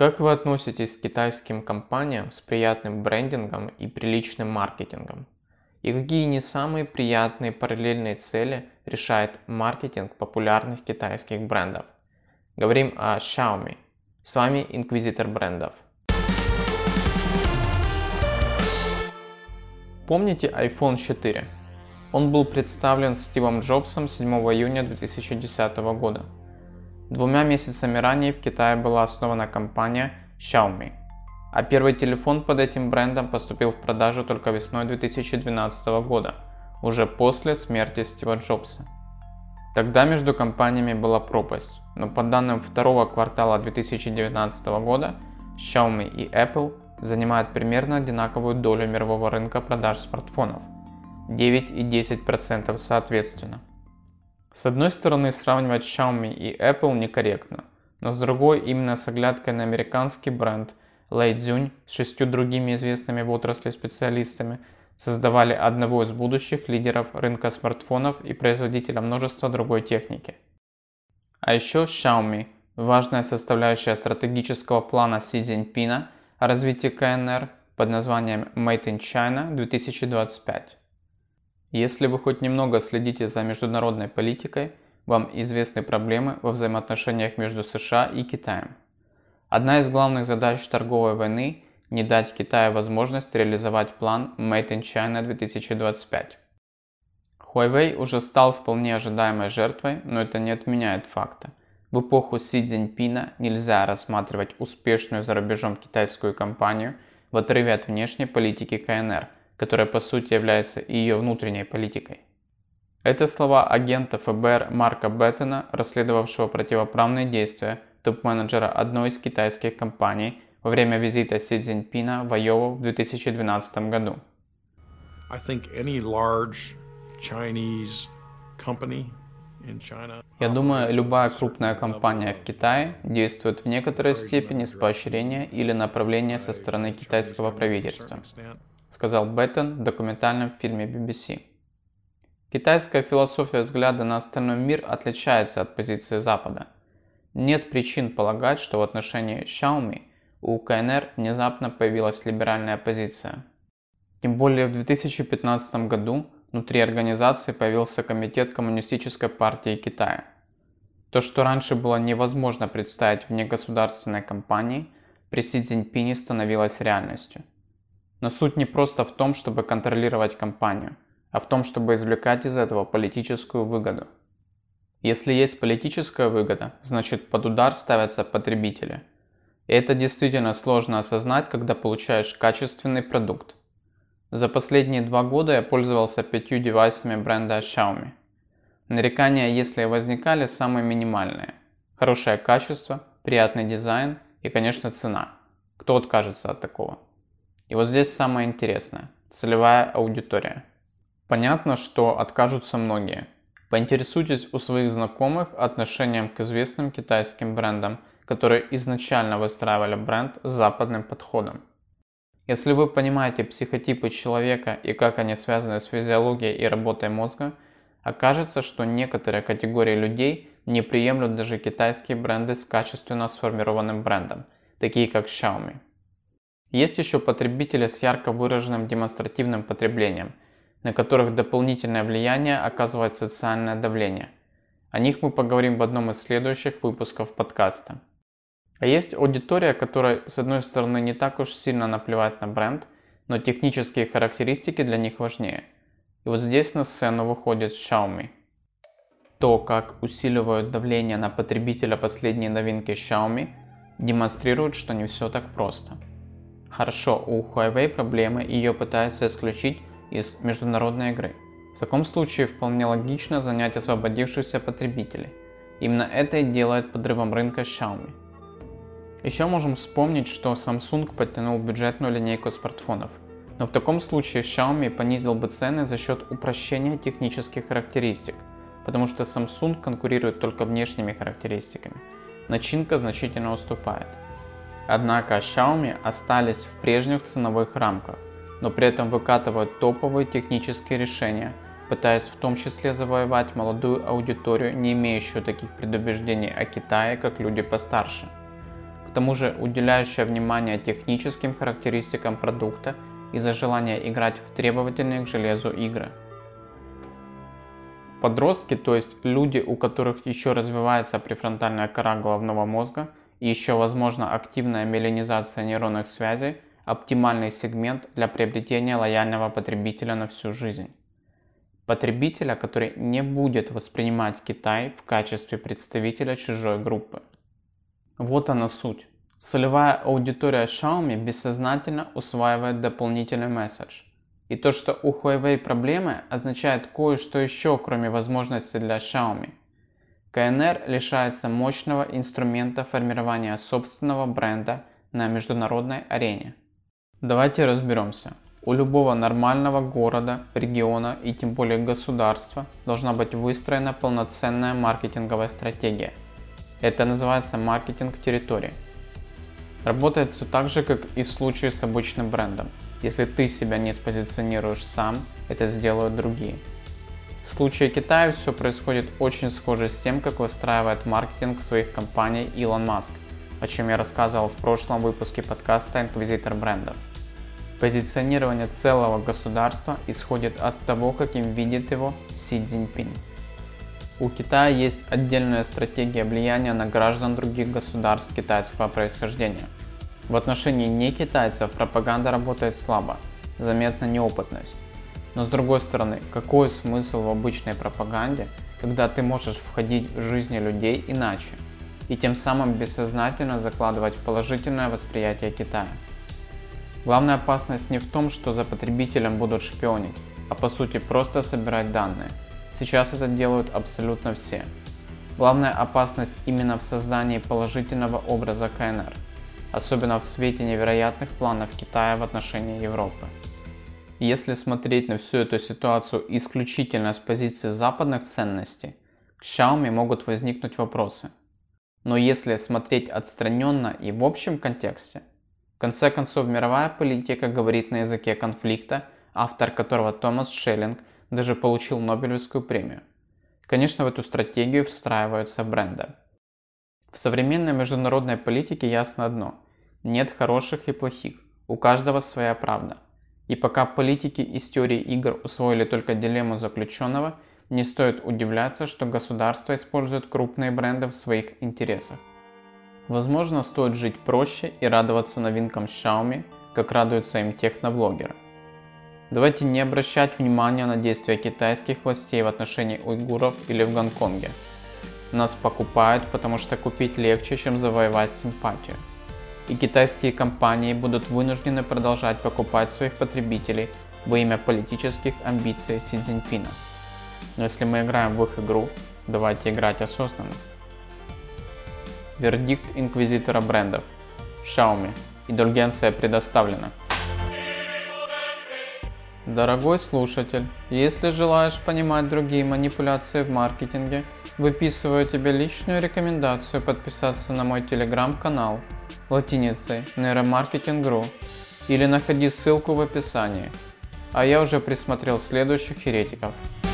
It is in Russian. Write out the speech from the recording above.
Как вы относитесь к китайским компаниям с приятным брендингом и приличным маркетингом? И какие не самые приятные параллельные цели решает маркетинг популярных китайских брендов? Говорим о Xiaomi. С вами Инквизитор брендов. Помните iPhone 4? Он был представлен Стивом Джобсом 7 июня 2010 года. Двумя месяцами ранее в Китае была основана компания Xiaomi, а первый телефон под этим брендом поступил в продажу только весной 2012 года, уже после смерти Стива Джобса. Тогда между компаниями была пропасть, но по данным второго квартала 2019 года Xiaomi и Apple занимают примерно одинаковую долю мирового рынка продаж смартфонов – 9 и 10% соответственно. С одной стороны сравнивать Xiaomi и Apple некорректно, но с другой именно с оглядкой на американский бренд Lei Цзюнь с шестью другими известными в отрасли специалистами создавали одного из будущих лидеров рынка смартфонов и производителя множества другой техники. А еще Xiaomi – важная составляющая стратегического плана Си Цзиньпина о развитии КНР под названием Made in China 2025. Если вы хоть немного следите за международной политикой, вам известны проблемы во взаимоотношениях между США и Китаем. Одна из главных задач торговой войны – не дать Китаю возможность реализовать план Made in China 2025. Huawei уже стал вполне ожидаемой жертвой, но это не отменяет факта. В эпоху Си Цзиньпина нельзя рассматривать успешную за рубежом китайскую компанию в отрыве от внешней политики КНР – которая по сути является ее внутренней политикой. Это слова агента ФБР Марка Беттена, расследовавшего противоправные действия топ-менеджера одной из китайских компаний во время визита Си Цзиньпина в Айову в 2012 году. Я думаю, любая крупная компания в Китае действует в некоторой степени с поощрения или направления со стороны китайского правительства сказал Беттон в документальном фильме BBC. Китайская философия взгляда на остальной мир отличается от позиции Запада. Нет причин полагать, что в отношении Xiaomi у КНР внезапно появилась либеральная позиция. Тем более в 2015 году внутри организации появился Комитет Коммунистической партии Китая. То, что раньше было невозможно представить вне государственной компании, при Си Цзиньпине становилось реальностью. Но суть не просто в том, чтобы контролировать компанию, а в том, чтобы извлекать из этого политическую выгоду. Если есть политическая выгода, значит под удар ставятся потребители. И это действительно сложно осознать, когда получаешь качественный продукт. За последние два года я пользовался пятью девайсами бренда Xiaomi. Нарекания, если и возникали, самые минимальные. Хорошее качество, приятный дизайн и, конечно, цена. Кто откажется от такого? И вот здесь самое интересное – целевая аудитория. Понятно, что откажутся многие. Поинтересуйтесь у своих знакомых отношением к известным китайским брендам, которые изначально выстраивали бренд с западным подходом. Если вы понимаете психотипы человека и как они связаны с физиологией и работой мозга, окажется, что некоторые категории людей не приемлют даже китайские бренды с качественно сформированным брендом, такие как Xiaomi. Есть еще потребители с ярко выраженным демонстративным потреблением, на которых дополнительное влияние оказывает социальное давление. О них мы поговорим в одном из следующих выпусков подкаста. А есть аудитория, которая с одной стороны не так уж сильно наплевать на бренд, но технические характеристики для них важнее. И вот здесь на сцену выходит Xiaomi. То, как усиливают давление на потребителя последние новинки Xiaomi, демонстрирует, что не все так просто – Хорошо, у Huawei проблемы и ее пытаются исключить из международной игры. В таком случае вполне логично занять освободившихся потребителей. Именно это и делает подрывом рынка Xiaomi. Еще можем вспомнить, что Samsung подтянул бюджетную линейку смартфонов. Но в таком случае Xiaomi понизил бы цены за счет упрощения технических характеристик, потому что Samsung конкурирует только внешними характеристиками. Начинка значительно уступает. Однако Xiaomi остались в прежних ценовых рамках, но при этом выкатывают топовые технические решения, пытаясь в том числе завоевать молодую аудиторию, не имеющую таких предубеждений о Китае, как люди постарше. к тому же уделяющая внимание техническим характеристикам продукта из-за желания играть в требовательные к железу игры. Подростки, то есть люди, у которых еще развивается префронтальная кора головного мозга еще возможна активная меленизация нейронных связей, оптимальный сегмент для приобретения лояльного потребителя на всю жизнь. Потребителя, который не будет воспринимать Китай в качестве представителя чужой группы. Вот она суть. Целевая аудитория Xiaomi бессознательно усваивает дополнительный месседж. И то, что у Huawei проблемы, означает кое-что еще, кроме возможностей для Xiaomi. КНР лишается мощного инструмента формирования собственного бренда на международной арене. Давайте разберемся. У любого нормального города, региона и тем более государства должна быть выстроена полноценная маркетинговая стратегия – это называется маркетинг территории. Работает все так же, как и в случае с обычным брендом. Если ты себя не спозиционируешь сам, это сделают другие. В случае Китая все происходит очень схоже с тем, как выстраивает маркетинг своих компаний Илон Маск, о чем я рассказывал в прошлом выпуске подкаста «Инквизитор брендов». Позиционирование целого государства исходит от того, каким видит его Си Цзиньпинь. У Китая есть отдельная стратегия влияния на граждан других государств китайского происхождения. В отношении не китайцев пропаганда работает слабо, заметна неопытность. Но с другой стороны, какой смысл в обычной пропаганде, когда ты можешь входить в жизни людей иначе и тем самым бессознательно закладывать положительное восприятие Китая? Главная опасность не в том, что за потребителем будут шпионить, а по сути просто собирать данные – Сейчас это делают абсолютно все. Главная опасность именно в создании положительного образа КНР, особенно в свете невероятных планов Китая в отношении Европы. Если смотреть на всю эту ситуацию исключительно с позиции западных ценностей, к Xiaomi могут возникнуть вопросы. Но если смотреть отстраненно и в общем контексте, в конце концов мировая политика говорит на языке конфликта, автор которого Томас Шеллинг даже получил Нобелевскую премию. Конечно, в эту стратегию встраиваются бренды. В современной международной политике ясно одно – нет хороших и плохих, у каждого своя правда. И пока политики из теории игр усвоили только дилемму заключенного, не стоит удивляться, что государство использует крупные бренды в своих интересах. Возможно, стоит жить проще и радоваться новинкам Xiaomi, как радуются им техноблогеры – Давайте не обращать внимания на действия китайских властей в отношении уйгуров или в Гонконге. Нас покупают, потому что купить легче, чем завоевать симпатию. И китайские компании будут вынуждены продолжать покупать своих потребителей во имя политических амбиций Си Цзиньпина. Но если мы играем в их игру, давайте играть осознанно. Вердикт инквизитора брендов. Xiaomi. Индульгенция предоставлена. Дорогой слушатель, если желаешь понимать другие манипуляции в маркетинге, выписываю тебе личную рекомендацию подписаться на мой телеграм-канал латиницей Neuromarketing.ru или находи ссылку в описании. А я уже присмотрел следующих еретиков –